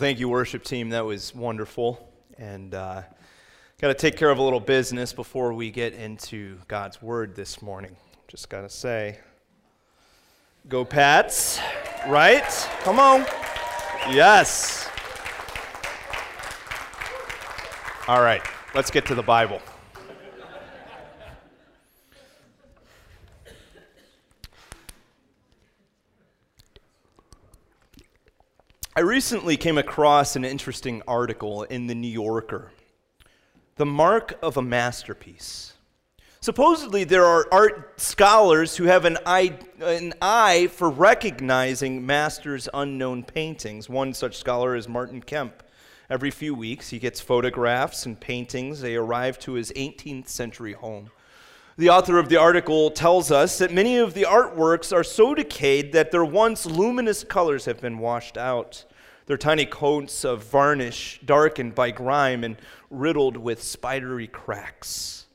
Thank you, worship team. That was wonderful. And uh, got to take care of a little business before we get into God's word this morning. Just got to say, go Pats, right? Come on. Yes. All right, let's get to the Bible. I recently came across an interesting article in the New Yorker The Mark of a Masterpiece. Supposedly, there are art scholars who have an eye, an eye for recognizing masters' unknown paintings. One such scholar is Martin Kemp. Every few weeks, he gets photographs and paintings. They arrive to his 18th century home. The author of the article tells us that many of the artworks are so decayed that their once luminous colors have been washed out, their tiny coats of varnish darkened by grime and riddled with spidery cracks.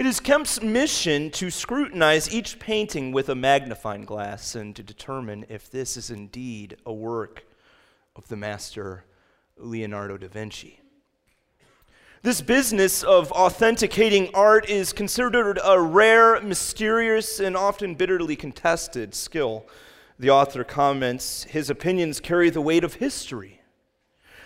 It is Kemp's mission to scrutinize each painting with a magnifying glass and to determine if this is indeed a work of the master Leonardo da Vinci. This business of authenticating art is considered a rare, mysterious, and often bitterly contested skill. The author comments his opinions carry the weight of history.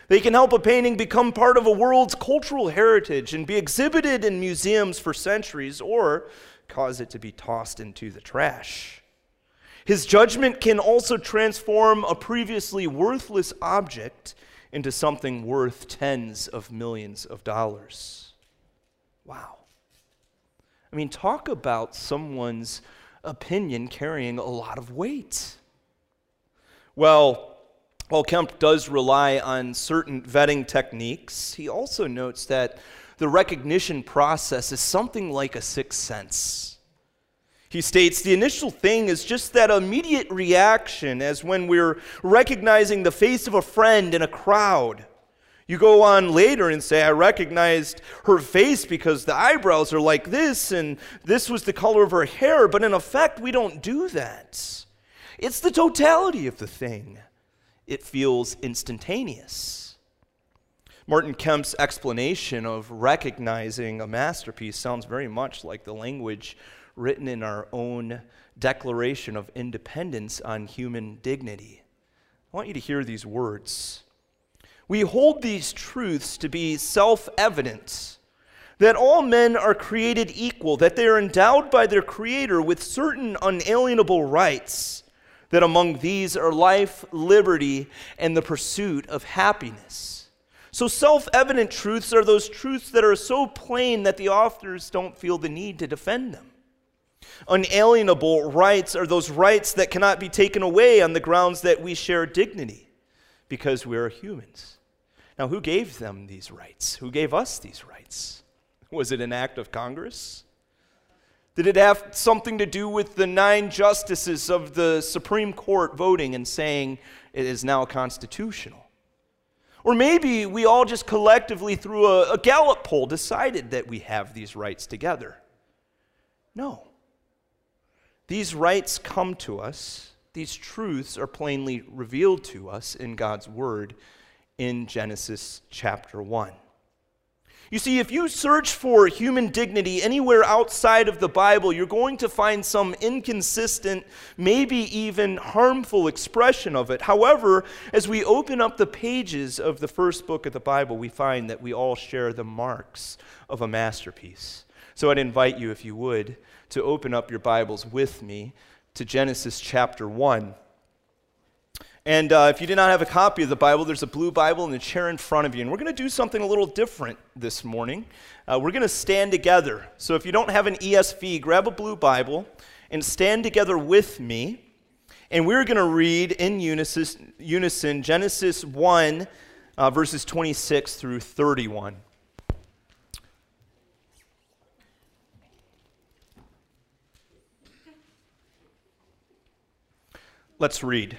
They can help a painting become part of a world's cultural heritage and be exhibited in museums for centuries or cause it to be tossed into the trash. His judgment can also transform a previously worthless object into something worth tens of millions of dollars. Wow. I mean, talk about someone's opinion carrying a lot of weight. Well, while Kemp does rely on certain vetting techniques, he also notes that the recognition process is something like a sixth sense. He states the initial thing is just that immediate reaction, as when we're recognizing the face of a friend in a crowd. You go on later and say, I recognized her face because the eyebrows are like this, and this was the color of her hair. But in effect, we don't do that. It's the totality of the thing, it feels instantaneous. Martin Kemp's explanation of recognizing a masterpiece sounds very much like the language written in our own Declaration of Independence on human dignity. I want you to hear these words. We hold these truths to be self evident that all men are created equal, that they are endowed by their Creator with certain unalienable rights, that among these are life, liberty, and the pursuit of happiness. So, self evident truths are those truths that are so plain that the authors don't feel the need to defend them. Unalienable rights are those rights that cannot be taken away on the grounds that we share dignity because we are humans. Now, who gave them these rights? Who gave us these rights? Was it an act of Congress? Did it have something to do with the nine justices of the Supreme Court voting and saying it is now constitutional? Or maybe we all just collectively, through a, a Gallup poll, decided that we have these rights together. No. These rights come to us, these truths are plainly revealed to us in God's Word in Genesis chapter 1. You see, if you search for human dignity anywhere outside of the Bible, you're going to find some inconsistent, maybe even harmful expression of it. However, as we open up the pages of the first book of the Bible, we find that we all share the marks of a masterpiece. So I'd invite you, if you would, to open up your Bibles with me to Genesis chapter 1. And uh, if you did not have a copy of the Bible, there's a blue Bible in the chair in front of you. And we're going to do something a little different this morning. Uh, we're going to stand together. So if you don't have an ESV, grab a blue Bible and stand together with me. And we're going to read in unison, unison Genesis 1, uh, verses 26 through 31. Let's read.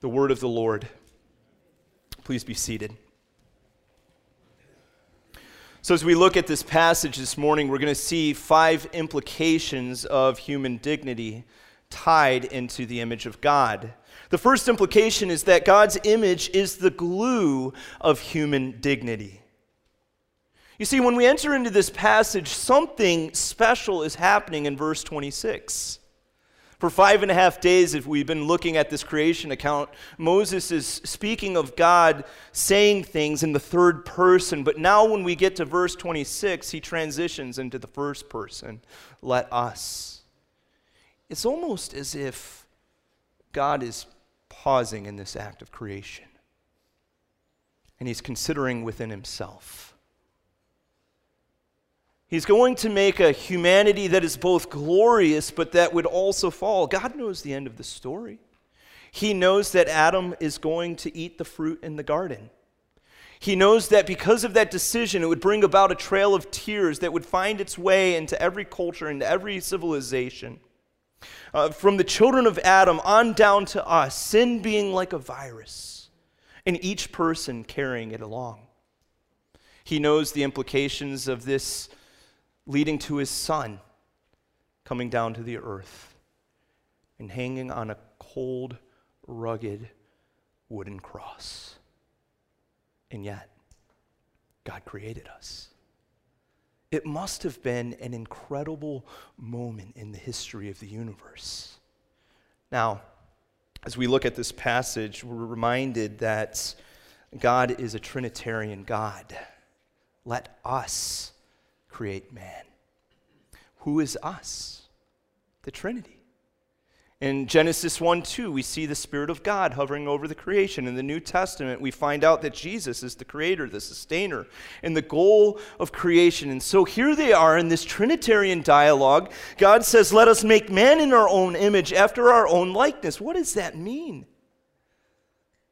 The word of the Lord. Please be seated. So, as we look at this passage this morning, we're going to see five implications of human dignity tied into the image of God. The first implication is that God's image is the glue of human dignity. You see, when we enter into this passage, something special is happening in verse 26. For five and a half days, if we've been looking at this creation account, Moses is speaking of God saying things in the third person. But now, when we get to verse 26, he transitions into the first person let us. It's almost as if God is pausing in this act of creation, and he's considering within himself He's going to make a humanity that is both glorious, but that would also fall. God knows the end of the story. He knows that Adam is going to eat the fruit in the garden. He knows that because of that decision, it would bring about a trail of tears that would find its way into every culture, into every civilization. Uh, from the children of Adam on down to us, sin being like a virus, and each person carrying it along. He knows the implications of this leading to his son coming down to the earth and hanging on a cold, rugged wooden cross. And yet, God created us. It must have been an incredible moment in the history of the universe. Now, as we look at this passage, we're reminded that God is a Trinitarian God. Let us create man. Who is us? The Trinity. In Genesis 1 2, we see the Spirit of God hovering over the creation. In the New Testament, we find out that Jesus is the creator, the sustainer, and the goal of creation. And so here they are in this Trinitarian dialogue. God says, Let us make man in our own image, after our own likeness. What does that mean?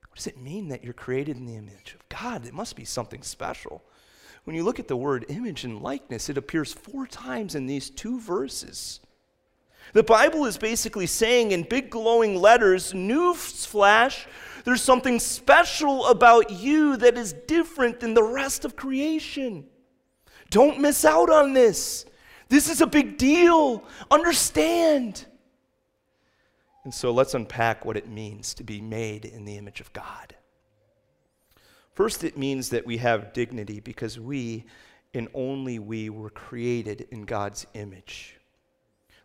What does it mean that you're created in the image of God? It must be something special. When you look at the word image and likeness, it appears four times in these two verses. The Bible is basically saying in big glowing letters, newsflash, there's something special about you that is different than the rest of creation. Don't miss out on this. This is a big deal. Understand. And so let's unpack what it means to be made in the image of God. First, it means that we have dignity because we, and only we, were created in God's image.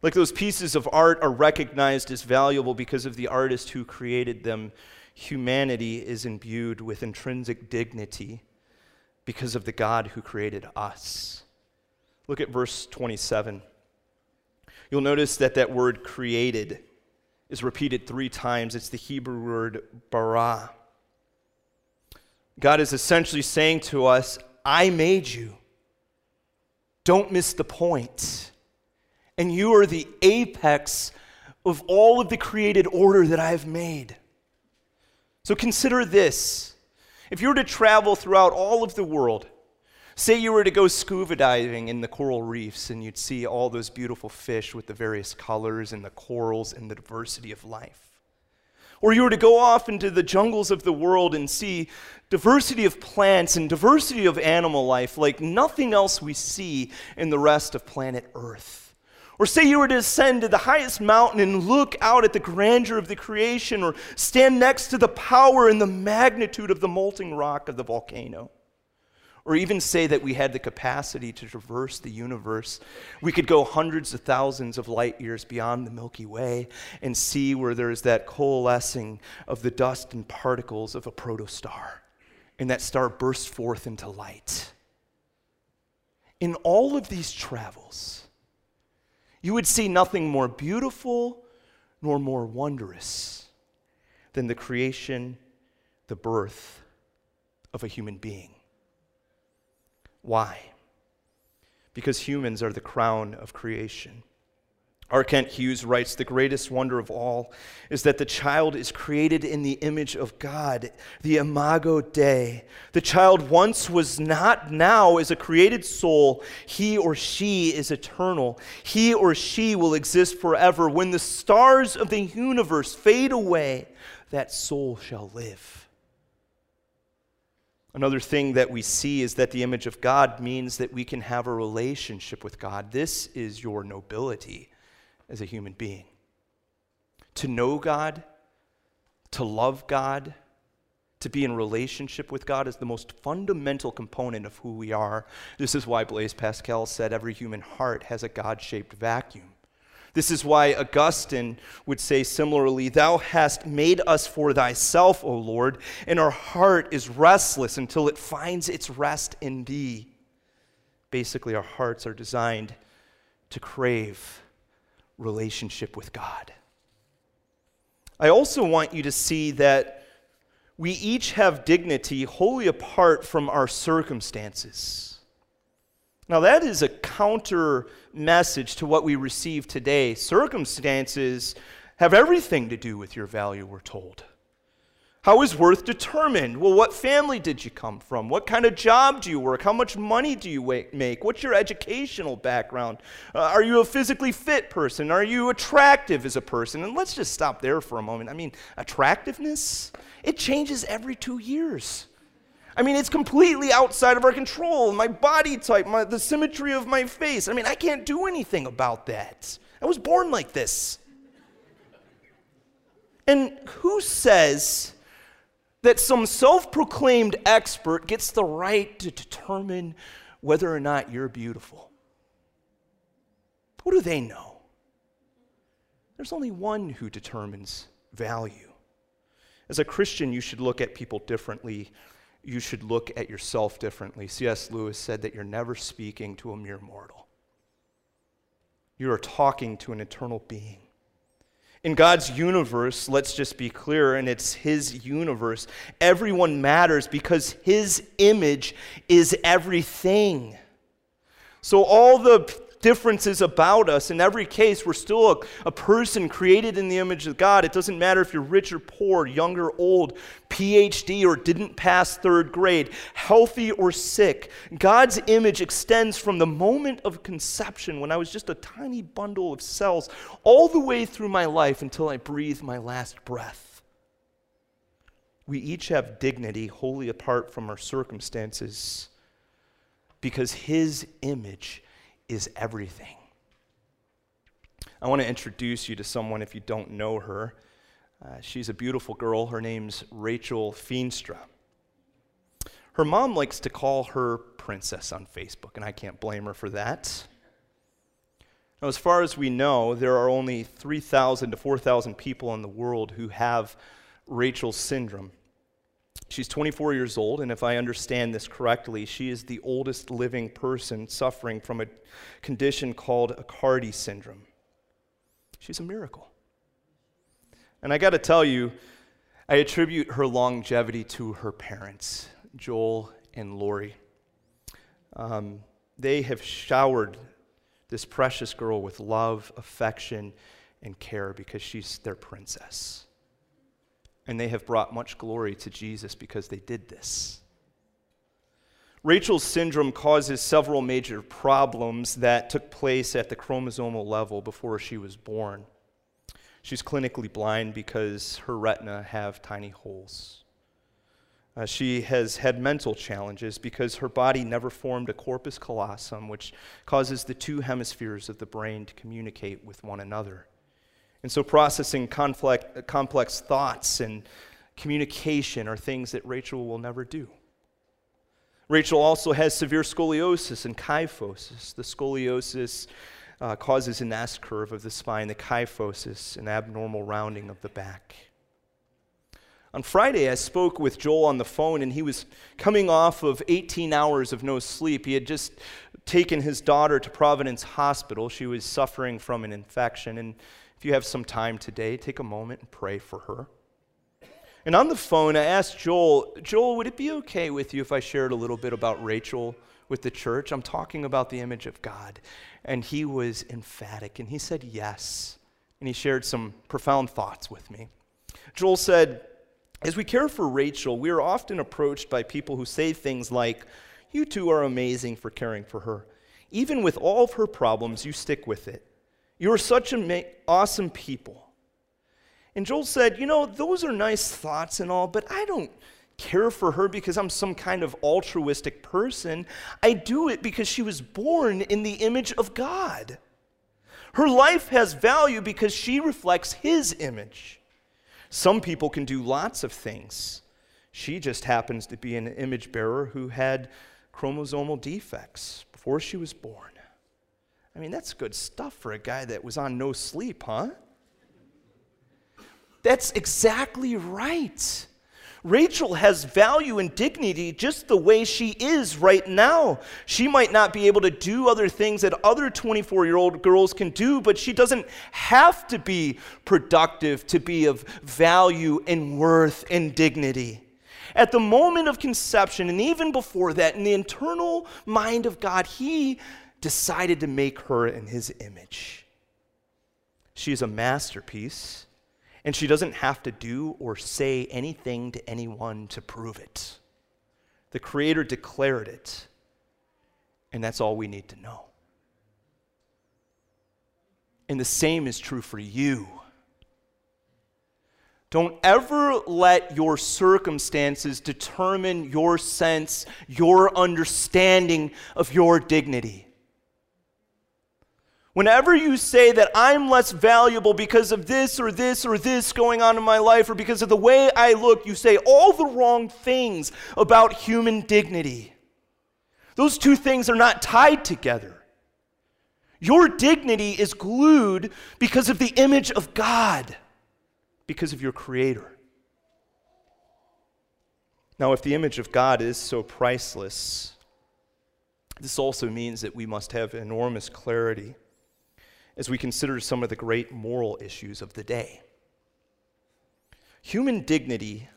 Like those pieces of art are recognized as valuable because of the artist who created them, humanity is imbued with intrinsic dignity because of the God who created us. Look at verse 27. You'll notice that that word created is repeated three times. It's the Hebrew word bara. God is essentially saying to us, I made you. Don't miss the point. And you are the apex of all of the created order that I have made. So consider this. If you were to travel throughout all of the world, Say you were to go scuba diving in the coral reefs and you'd see all those beautiful fish with the various colors and the corals and the diversity of life. Or you were to go off into the jungles of the world and see diversity of plants and diversity of animal life like nothing else we see in the rest of planet Earth. Or say you were to ascend to the highest mountain and look out at the grandeur of the creation, or stand next to the power and the magnitude of the molten rock of the volcano or even say that we had the capacity to traverse the universe. We could go hundreds of thousands of light years beyond the Milky Way and see where there's that coalescing of the dust and particles of a protostar, and that star bursts forth into light. In all of these travels, you would see nothing more beautiful nor more wondrous than the creation, the birth of a human being. Why? Because humans are the crown of creation. R. Kent Hughes writes The greatest wonder of all is that the child is created in the image of God, the imago Dei. The child once was not, now is a created soul. He or she is eternal. He or she will exist forever. When the stars of the universe fade away, that soul shall live. Another thing that we see is that the image of God means that we can have a relationship with God. This is your nobility as a human being. To know God, to love God, to be in relationship with God is the most fundamental component of who we are. This is why Blaise Pascal said every human heart has a God shaped vacuum. This is why Augustine would say similarly, Thou hast made us for thyself, O Lord, and our heart is restless until it finds its rest in thee. Basically, our hearts are designed to crave relationship with God. I also want you to see that we each have dignity wholly apart from our circumstances. Now, that is a counter message to what we receive today. Circumstances have everything to do with your value, we're told. How is worth determined? Well, what family did you come from? What kind of job do you work? How much money do you make? What's your educational background? Uh, are you a physically fit person? Are you attractive as a person? And let's just stop there for a moment. I mean, attractiveness, it changes every two years. I mean, it's completely outside of our control. My body type, my, the symmetry of my face. I mean, I can't do anything about that. I was born like this. And who says that some self proclaimed expert gets the right to determine whether or not you're beautiful? What do they know? There's only one who determines value. As a Christian, you should look at people differently you should look at yourself differently. C.S. Lewis said that you're never speaking to a mere mortal, you are talking to an eternal being. In God's universe, let's just be clear, and it's His universe, everyone matters because His image is everything. So, all the differences about us. In every case, we're still a, a person created in the image of God. It doesn't matter if you're rich or poor, young or old, PhD or didn't pass third grade, healthy or sick. God's image extends from the moment of conception, when I was just a tiny bundle of cells, all the way through my life until I breathe my last breath. We each have dignity wholly apart from our circumstances because His image is everything. I want to introduce you to someone if you don't know her. Uh, she's a beautiful girl. Her name's Rachel Feenstra. Her mom likes to call her princess on Facebook, and I can't blame her for that. Now, as far as we know, there are only 3,000 to 4,000 people in the world who have Rachel's syndrome. She's 24 years old, and if I understand this correctly, she is the oldest living person suffering from a condition called Aicardi syndrome. She's a miracle. And I got to tell you, I attribute her longevity to her parents, Joel and Lori. Um, they have showered this precious girl with love, affection, and care because she's their princess and they have brought much glory to Jesus because they did this. Rachel's syndrome causes several major problems that took place at the chromosomal level before she was born. She's clinically blind because her retina have tiny holes. Uh, she has had mental challenges because her body never formed a corpus callosum, which causes the two hemispheres of the brain to communicate with one another. And so, processing complex, complex thoughts and communication are things that Rachel will never do. Rachel also has severe scoliosis and kyphosis. The scoliosis uh, causes an S curve of the spine, the kyphosis, an abnormal rounding of the back. On Friday, I spoke with Joel on the phone, and he was coming off of 18 hours of no sleep. He had just taken his daughter to Providence Hospital. She was suffering from an infection. And if you have some time today, take a moment and pray for her. And on the phone, I asked Joel, Joel, would it be okay with you if I shared a little bit about Rachel with the church? I'm talking about the image of God. And he was emphatic, and he said yes. And he shared some profound thoughts with me. Joel said, As we care for Rachel, we are often approached by people who say things like, You two are amazing for caring for her. Even with all of her problems, you stick with it. You're such an awesome people. And Joel said, You know, those are nice thoughts and all, but I don't care for her because I'm some kind of altruistic person. I do it because she was born in the image of God. Her life has value because she reflects His image. Some people can do lots of things. She just happens to be an image bearer who had chromosomal defects before she was born. I mean, that's good stuff for a guy that was on no sleep, huh? That's exactly right. Rachel has value and dignity just the way she is right now. She might not be able to do other things that other 24 year old girls can do, but she doesn't have to be productive to be of value and worth and dignity. At the moment of conception, and even before that, in the internal mind of God, He decided to make her in His image. She is a masterpiece and she doesn't have to do or say anything to anyone to prove it. The Creator declared it, and that's all we need to know. And the same is true for you. Don't ever let your circumstances determine your sense, your understanding of your dignity. Whenever you say that I'm less valuable because of this or this or this going on in my life or because of the way I look, you say all the wrong things about human dignity. Those two things are not tied together. Your dignity is glued because of the image of God, because of your Creator. Now, if the image of God is so priceless, this also means that we must have enormous clarity as we consider some of the great moral issues of the day. Human dignity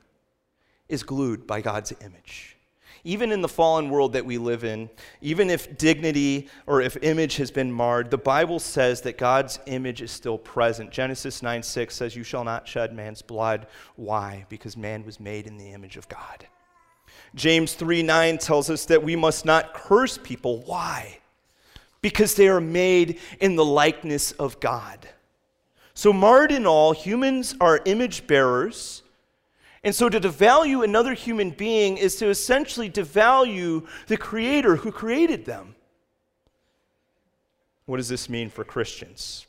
is glued by God's image. Even in the fallen world that we live in, even if dignity or if image has been marred, the Bible says that God's image is still present. Genesis 9 6 says, You shall not shed man's blood. Why? Because man was made in the image of God. James 3 9 tells us that we must not curse people. Why? Because they are made in the likeness of God. So, marred in all, humans are image bearers. And so, to devalue another human being is to essentially devalue the Creator who created them. What does this mean for Christians?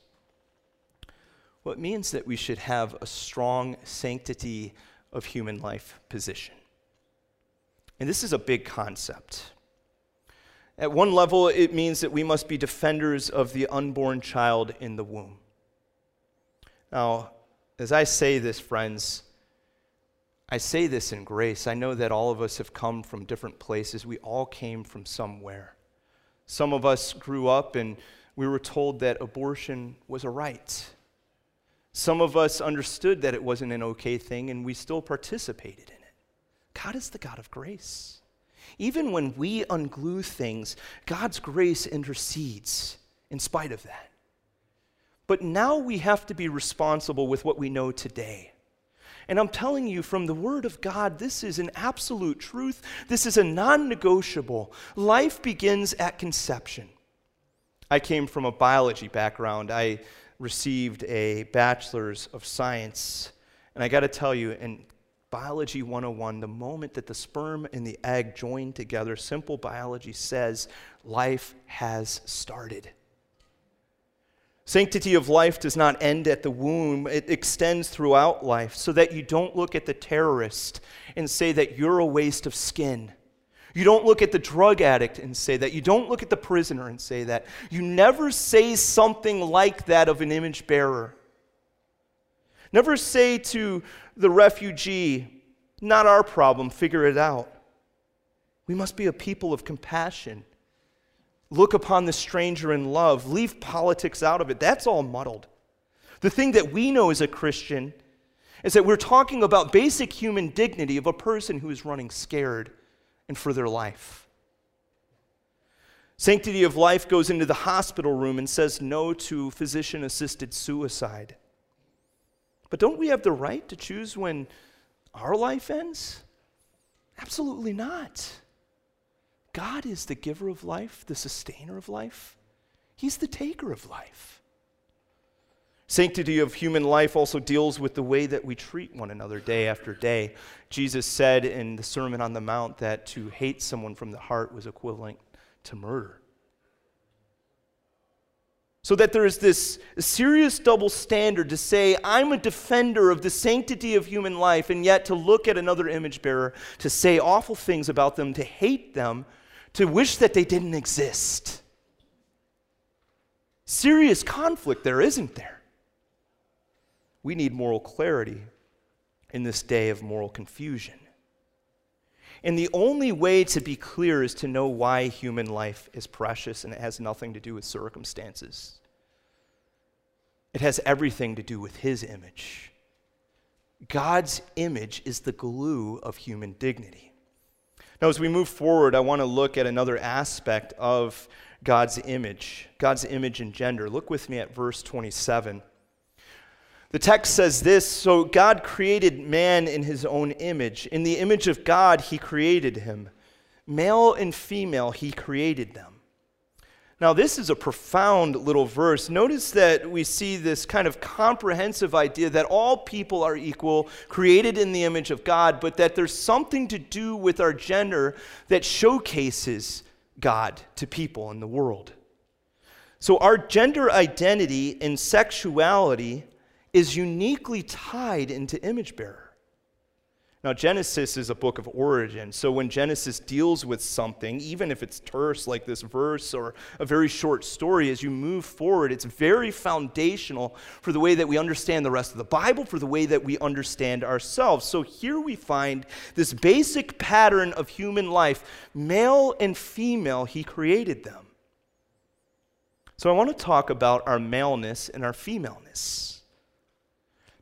Well, it means that we should have a strong sanctity of human life position. And this is a big concept. At one level, it means that we must be defenders of the unborn child in the womb. Now, as I say this, friends, I say this in grace. I know that all of us have come from different places. We all came from somewhere. Some of us grew up and we were told that abortion was a right. Some of us understood that it wasn't an okay thing and we still participated in it. God is the God of grace. Even when we unglue things, God's grace intercedes in spite of that. But now we have to be responsible with what we know today. And I'm telling you from the Word of God, this is an absolute truth. This is a non negotiable. Life begins at conception. I came from a biology background. I received a bachelor's of science. And I got to tell you, in Biology 101, the moment that the sperm and the egg join together, simple biology says life has started. Sanctity of life does not end at the womb, it extends throughout life so that you don't look at the terrorist and say that you're a waste of skin. You don't look at the drug addict and say that. You don't look at the prisoner and say that. You never say something like that of an image bearer. Never say to the refugee, not our problem, figure it out. We must be a people of compassion look upon the stranger in love, leave politics out of it. That's all muddled. The thing that we know as a Christian is that we're talking about basic human dignity of a person who is running scared and for their life. Sanctity of life goes into the hospital room and says no to physician assisted suicide. But don't we have the right to choose when our life ends? Absolutely not. God is the giver of life, the sustainer of life. He's the taker of life. Sanctity of human life also deals with the way that we treat one another day after day. Jesus said in the Sermon on the Mount that to hate someone from the heart was equivalent to murder. So that there is this serious double standard to say, I'm a defender of the sanctity of human life, and yet to look at another image bearer, to say awful things about them, to hate them, to wish that they didn't exist. Serious conflict there, isn't there? We need moral clarity in this day of moral confusion. And the only way to be clear is to know why human life is precious and it has nothing to do with circumstances. It has everything to do with His image. God's image is the glue of human dignity. Now, as we move forward, I want to look at another aspect of God's image, God's image and gender. Look with me at verse 27. The text says this So God created man in his own image. In the image of God, he created him. Male and female, he created them. Now, this is a profound little verse. Notice that we see this kind of comprehensive idea that all people are equal, created in the image of God, but that there's something to do with our gender that showcases God to people in the world. So, our gender identity and sexuality is uniquely tied into image bearer. Now, Genesis is a book of origin. So when Genesis deals with something, even if it's terse like this verse or a very short story, as you move forward, it's very foundational for the way that we understand the rest of the Bible, for the way that we understand ourselves. So here we find this basic pattern of human life male and female, he created them. So I want to talk about our maleness and our femaleness.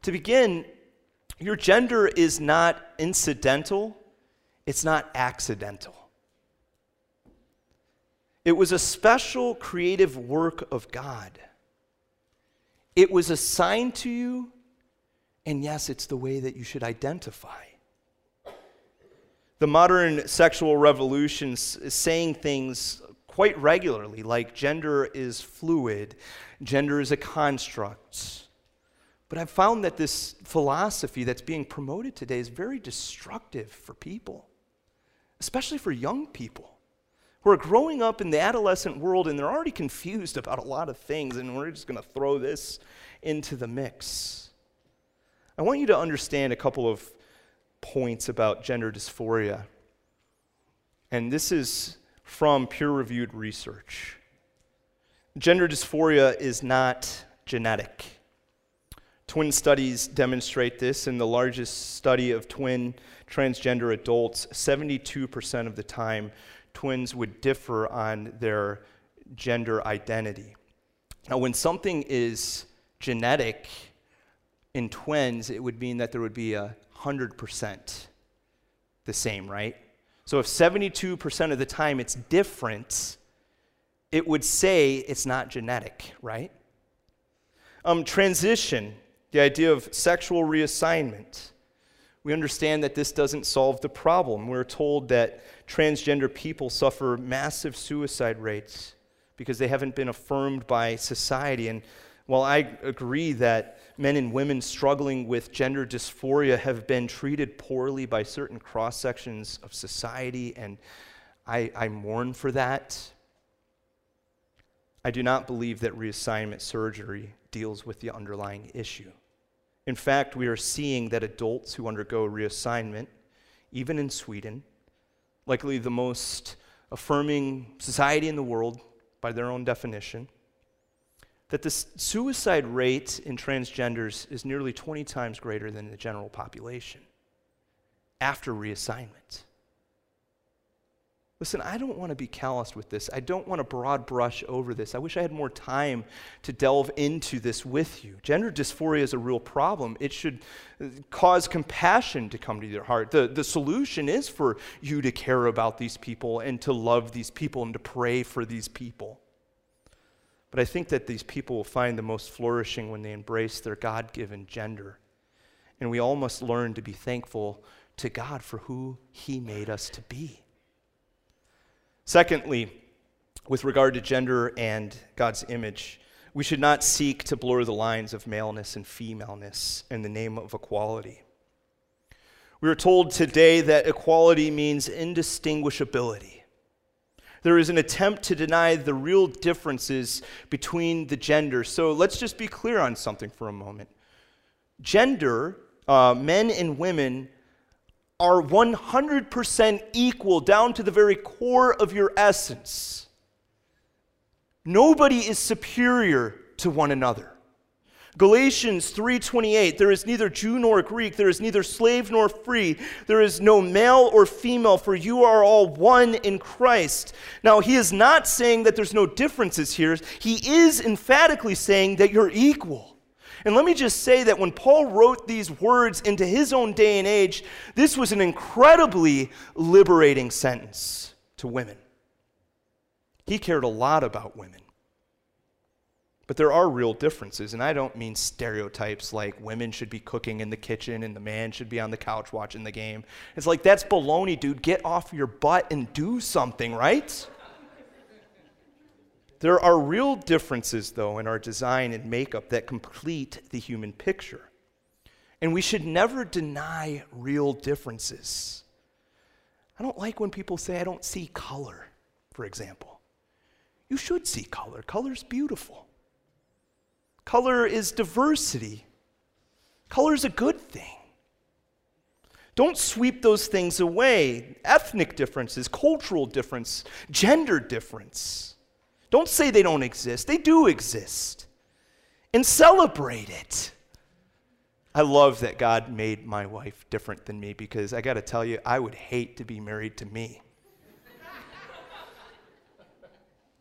To begin, your gender is not incidental, it's not accidental. It was a special creative work of God. It was assigned to you, and yes, it's the way that you should identify. The modern sexual revolution is saying things quite regularly, like gender is fluid, gender is a construct. But I've found that this philosophy that's being promoted today is very destructive for people, especially for young people who are growing up in the adolescent world and they're already confused about a lot of things, and we're just going to throw this into the mix. I want you to understand a couple of points about gender dysphoria. And this is from peer reviewed research. Gender dysphoria is not genetic. Twin studies demonstrate this. In the largest study of twin transgender adults, 72% of the time, twins would differ on their gender identity. Now, when something is genetic in twins, it would mean that there would be a 100% the same, right? So if 72% of the time it's different, it would say it's not genetic, right? Um, transition the idea of sexual reassignment. We understand that this doesn't solve the problem. We're told that transgender people suffer massive suicide rates because they haven't been affirmed by society. And while I agree that men and women struggling with gender dysphoria have been treated poorly by certain cross sections of society, and I, I mourn for that, I do not believe that reassignment surgery deals with the underlying issue. In fact, we are seeing that adults who undergo reassignment, even in Sweden, likely the most affirming society in the world by their own definition, that the suicide rate in transgenders is nearly 20 times greater than the general population after reassignment. Listen, I don't want to be calloused with this. I don't want to broad brush over this. I wish I had more time to delve into this with you. Gender dysphoria is a real problem. It should uh, cause compassion to come to your heart. The, the solution is for you to care about these people and to love these people and to pray for these people. But I think that these people will find the most flourishing when they embrace their God given gender. And we all must learn to be thankful to God for who He made us to be. Secondly, with regard to gender and God's image, we should not seek to blur the lines of maleness and femaleness in the name of equality. We are told today that equality means indistinguishability. There is an attempt to deny the real differences between the genders. So let's just be clear on something for a moment. Gender, uh, men and women, are 100% equal down to the very core of your essence. Nobody is superior to one another. Galatians 3:28 There is neither Jew nor Greek there is neither slave nor free there is no male or female for you are all one in Christ. Now he is not saying that there's no differences here. He is emphatically saying that you're equal. And let me just say that when Paul wrote these words into his own day and age, this was an incredibly liberating sentence to women. He cared a lot about women. But there are real differences, and I don't mean stereotypes like women should be cooking in the kitchen and the man should be on the couch watching the game. It's like, that's baloney, dude. Get off your butt and do something, right? There are real differences, though, in our design and makeup that complete the human picture. And we should never deny real differences. I don't like when people say, I don't see color, for example. You should see color. Color's beautiful. Color is diversity. Color is a good thing. Don't sweep those things away. Ethnic differences, cultural difference, gender difference. Don't say they don't exist, they do exist. And celebrate it. I love that God made my wife different than me because I got to tell you, I would hate to be married to me.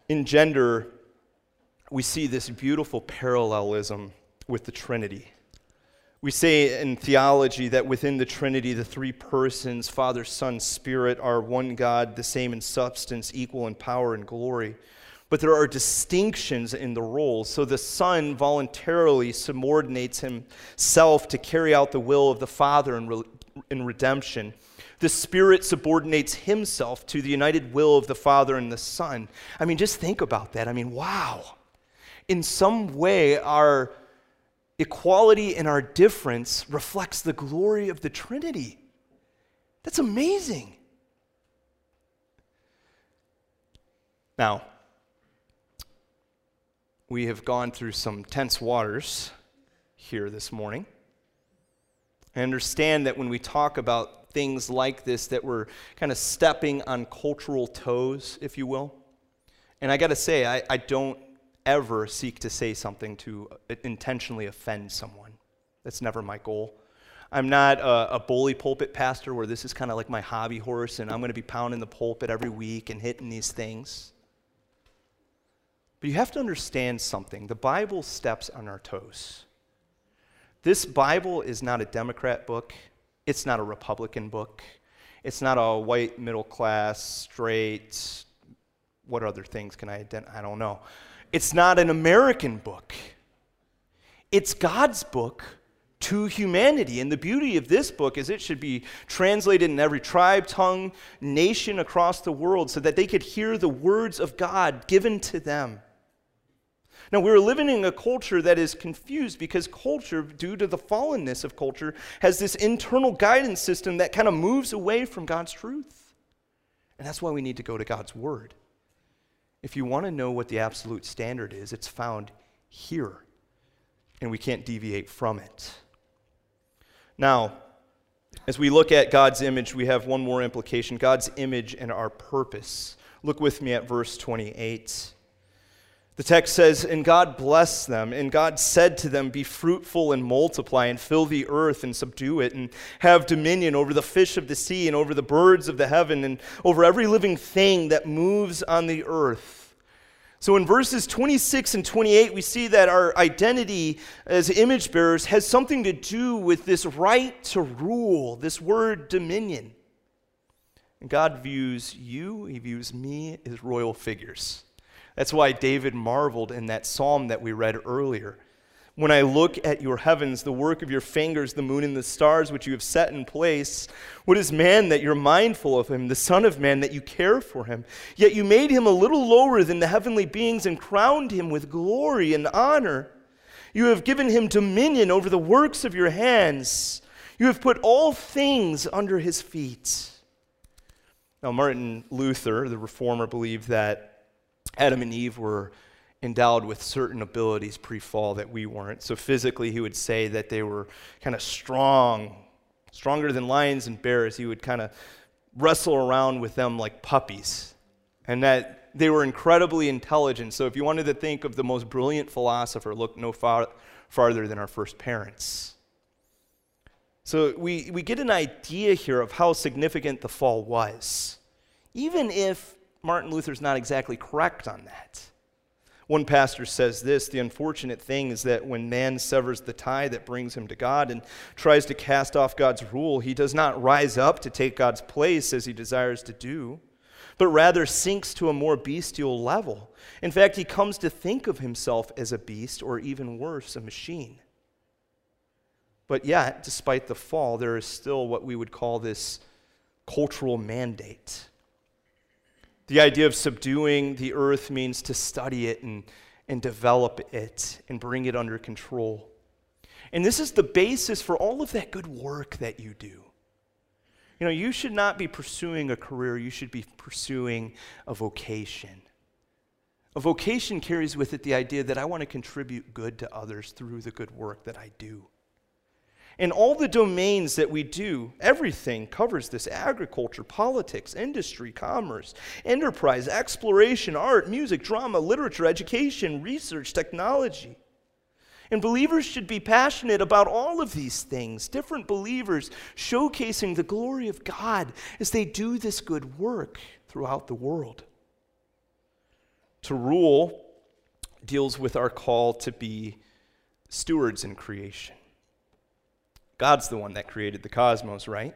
In gender, we see this beautiful parallelism with the Trinity. We say in theology that within the Trinity, the three persons, Father, Son, Spirit, are one God, the same in substance, equal in power and glory but there are distinctions in the roles. So the Son voluntarily subordinates himself to carry out the will of the Father in, re- in redemption. The Spirit subordinates himself to the united will of the Father and the Son. I mean, just think about that. I mean, wow. In some way, our equality and our difference reflects the glory of the Trinity. That's amazing. Now, we have gone through some tense waters here this morning. I understand that when we talk about things like this, that we're kind of stepping on cultural toes, if you will. And I got to say, I, I don't ever seek to say something to uh, intentionally offend someone. That's never my goal. I'm not a, a, bully pulpit pastor where this is kind of like my hobby horse and I'm going to be pounding the pulpit every week and hitting these things. But you have to understand something. The Bible steps on our toes. This Bible is not a Democrat book, it's not a Republican book, it's not a white, middle class, straight, what other things can I identify? I don't know. It's not an American book. It's God's book to humanity. And the beauty of this book is it should be translated in every tribe, tongue, nation across the world so that they could hear the words of God given to them. Now, we're living in a culture that is confused because culture, due to the fallenness of culture, has this internal guidance system that kind of moves away from God's truth. And that's why we need to go to God's Word. If you want to know what the absolute standard is, it's found here, and we can't deviate from it. Now, as we look at God's image, we have one more implication God's image and our purpose. Look with me at verse 28. The text says, And God blessed them, and God said to them, Be fruitful and multiply, and fill the earth and subdue it, and have dominion over the fish of the sea, and over the birds of the heaven, and over every living thing that moves on the earth. So in verses 26 and 28, we see that our identity as image bearers has something to do with this right to rule, this word dominion. And God views you, He views me as royal figures. That's why David marveled in that psalm that we read earlier. When I look at your heavens, the work of your fingers, the moon and the stars which you have set in place, what is man that you're mindful of him, the Son of Man that you care for him? Yet you made him a little lower than the heavenly beings and crowned him with glory and honor. You have given him dominion over the works of your hands. You have put all things under his feet. Now, Martin Luther, the reformer, believed that Adam and Eve were endowed with certain abilities pre fall that we weren't. So physically, he would say that they were kind of strong, stronger than lions and bears. He would kind of wrestle around with them like puppies. And that they were incredibly intelligent. So if you wanted to think of the most brilliant philosopher, look no far, farther than our first parents. So we, we get an idea here of how significant the fall was. Even if Martin Luther's not exactly correct on that. One pastor says this the unfortunate thing is that when man severs the tie that brings him to God and tries to cast off God's rule, he does not rise up to take God's place as he desires to do, but rather sinks to a more bestial level. In fact, he comes to think of himself as a beast, or even worse, a machine. But yet, despite the fall, there is still what we would call this cultural mandate the idea of subduing the earth means to study it and, and develop it and bring it under control. And this is the basis for all of that good work that you do. You know, you should not be pursuing a career, you should be pursuing a vocation. A vocation carries with it the idea that I want to contribute good to others through the good work that I do. In all the domains that we do, everything covers this agriculture, politics, industry, commerce, enterprise, exploration, art, music, drama, literature, education, research, technology. And believers should be passionate about all of these things, different believers showcasing the glory of God as they do this good work throughout the world. To rule deals with our call to be stewards in creation. God's the one that created the cosmos, right?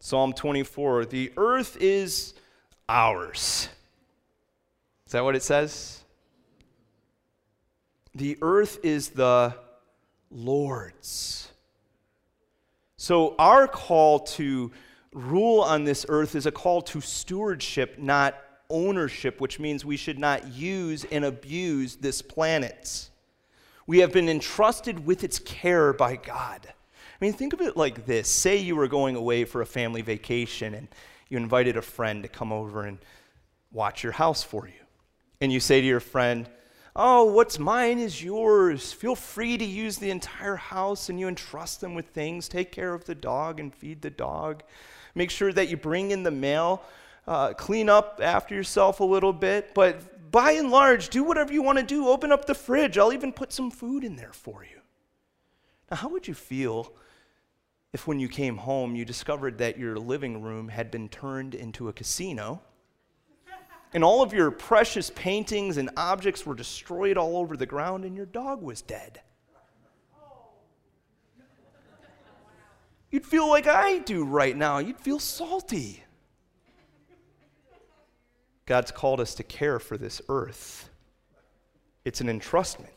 Psalm 24 The earth is ours. Is that what it says? The earth is the Lord's. So, our call to rule on this earth is a call to stewardship, not ownership, which means we should not use and abuse this planet. We have been entrusted with its care by God. Mean, think of it like this say you were going away for a family vacation and you invited a friend to come over and watch your house for you. And you say to your friend, Oh, what's mine is yours. Feel free to use the entire house, and you entrust them with things. Take care of the dog and feed the dog. Make sure that you bring in the mail. Uh, clean up after yourself a little bit. But by and large, do whatever you want to do. Open up the fridge. I'll even put some food in there for you. Now, how would you feel if when you came home you discovered that your living room had been turned into a casino and all of your precious paintings and objects were destroyed all over the ground and your dog was dead? You'd feel like I do right now. You'd feel salty. God's called us to care for this earth. It's an entrustment.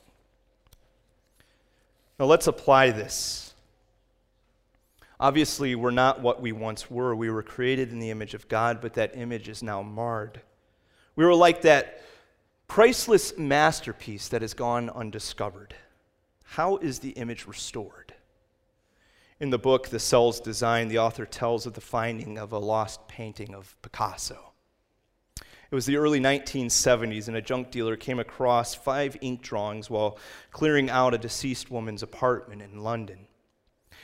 Now let's apply this Obviously, we're not what we once were. We were created in the image of God, but that image is now marred. We were like that priceless masterpiece that has gone undiscovered. How is the image restored? In the book, The Cell's Design, the author tells of the finding of a lost painting of Picasso. It was the early 1970s, and a junk dealer came across five ink drawings while clearing out a deceased woman's apartment in London.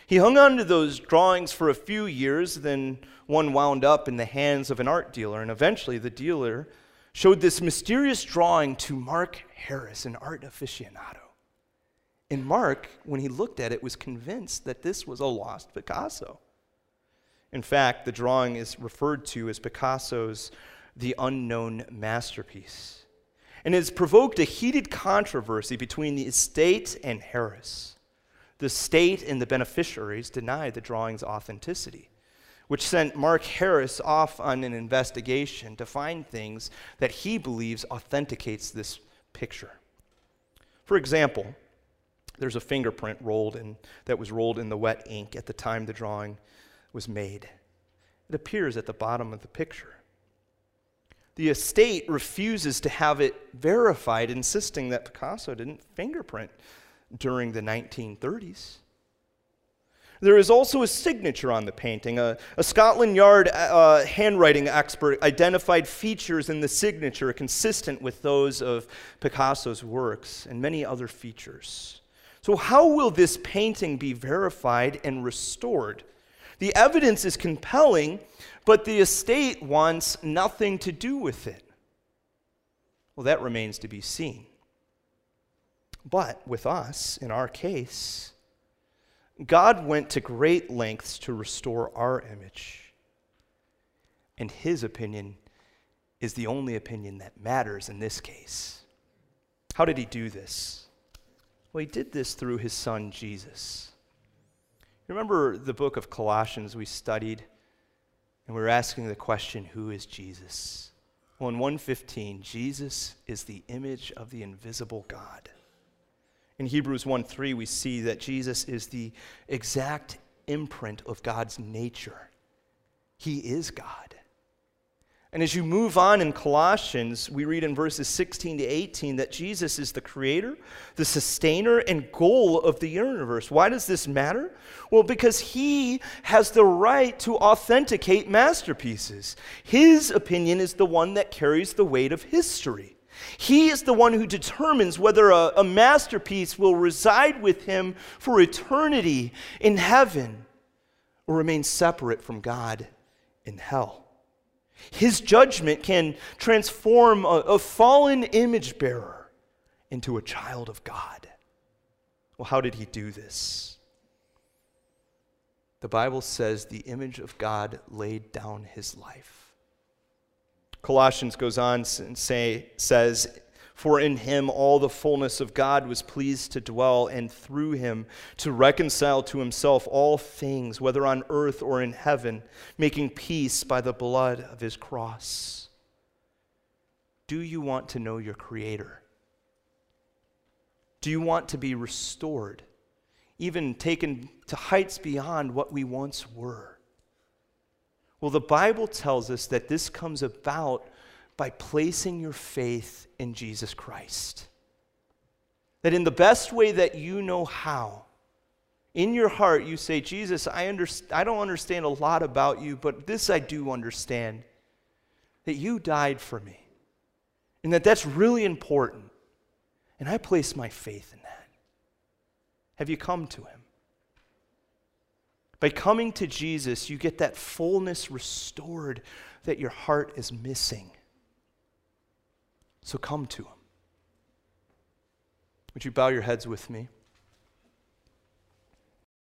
He hung on to those drawings for a few years, then one wound up in the hands of an art dealer, and eventually the dealer showed this mysterious drawing to Mark Harris, an art aficionado. And Mark, when he looked at it, was convinced that this was a lost Picasso. In fact, the drawing is referred to as Picasso's the unknown masterpiece. And has provoked a heated controversy between the estate and Harris. The state and the beneficiaries denied the drawing's authenticity, which sent Mark Harris off on an investigation to find things that he believes authenticates this picture. For example, there's a fingerprint rolled in that was rolled in the wet ink at the time the drawing was made. It appears at the bottom of the picture. The estate refuses to have it verified, insisting that Picasso didn't fingerprint during the 1930s. There is also a signature on the painting. A, a Scotland Yard uh, handwriting expert identified features in the signature consistent with those of Picasso's works and many other features. So, how will this painting be verified and restored? The evidence is compelling, but the estate wants nothing to do with it. Well, that remains to be seen. But with us, in our case, God went to great lengths to restore our image. And his opinion is the only opinion that matters in this case. How did he do this? Well, he did this through his son, Jesus. Remember the book of Colossians we studied? And we were asking the question, who is Jesus? Well, in 115, Jesus is the image of the invisible God. In Hebrews 1 3, we see that Jesus is the exact imprint of God's nature. He is God. And as you move on in Colossians, we read in verses 16 to 18 that Jesus is the creator, the sustainer, and goal of the universe. Why does this matter? Well, because he has the right to authenticate masterpieces. His opinion is the one that carries the weight of history. He is the one who determines whether a, a masterpiece will reside with him for eternity in heaven or remain separate from God in hell. His judgment can transform a, a fallen image bearer into a child of God. Well, how did he do this? The Bible says the image of God laid down his life. Colossians goes on and say, says, for in him all the fullness of God was pleased to dwell, and through him to reconcile to himself all things, whether on earth or in heaven, making peace by the blood of his cross. Do you want to know your Creator? Do you want to be restored, even taken to heights beyond what we once were? Well, the Bible tells us that this comes about by placing your faith in Jesus Christ. That in the best way that you know how, in your heart, you say, Jesus, I, underst- I don't understand a lot about you, but this I do understand that you died for me. And that that's really important. And I place my faith in that. Have you come to him? By coming to Jesus, you get that fullness restored that your heart is missing. So come to him. Would you bow your heads with me?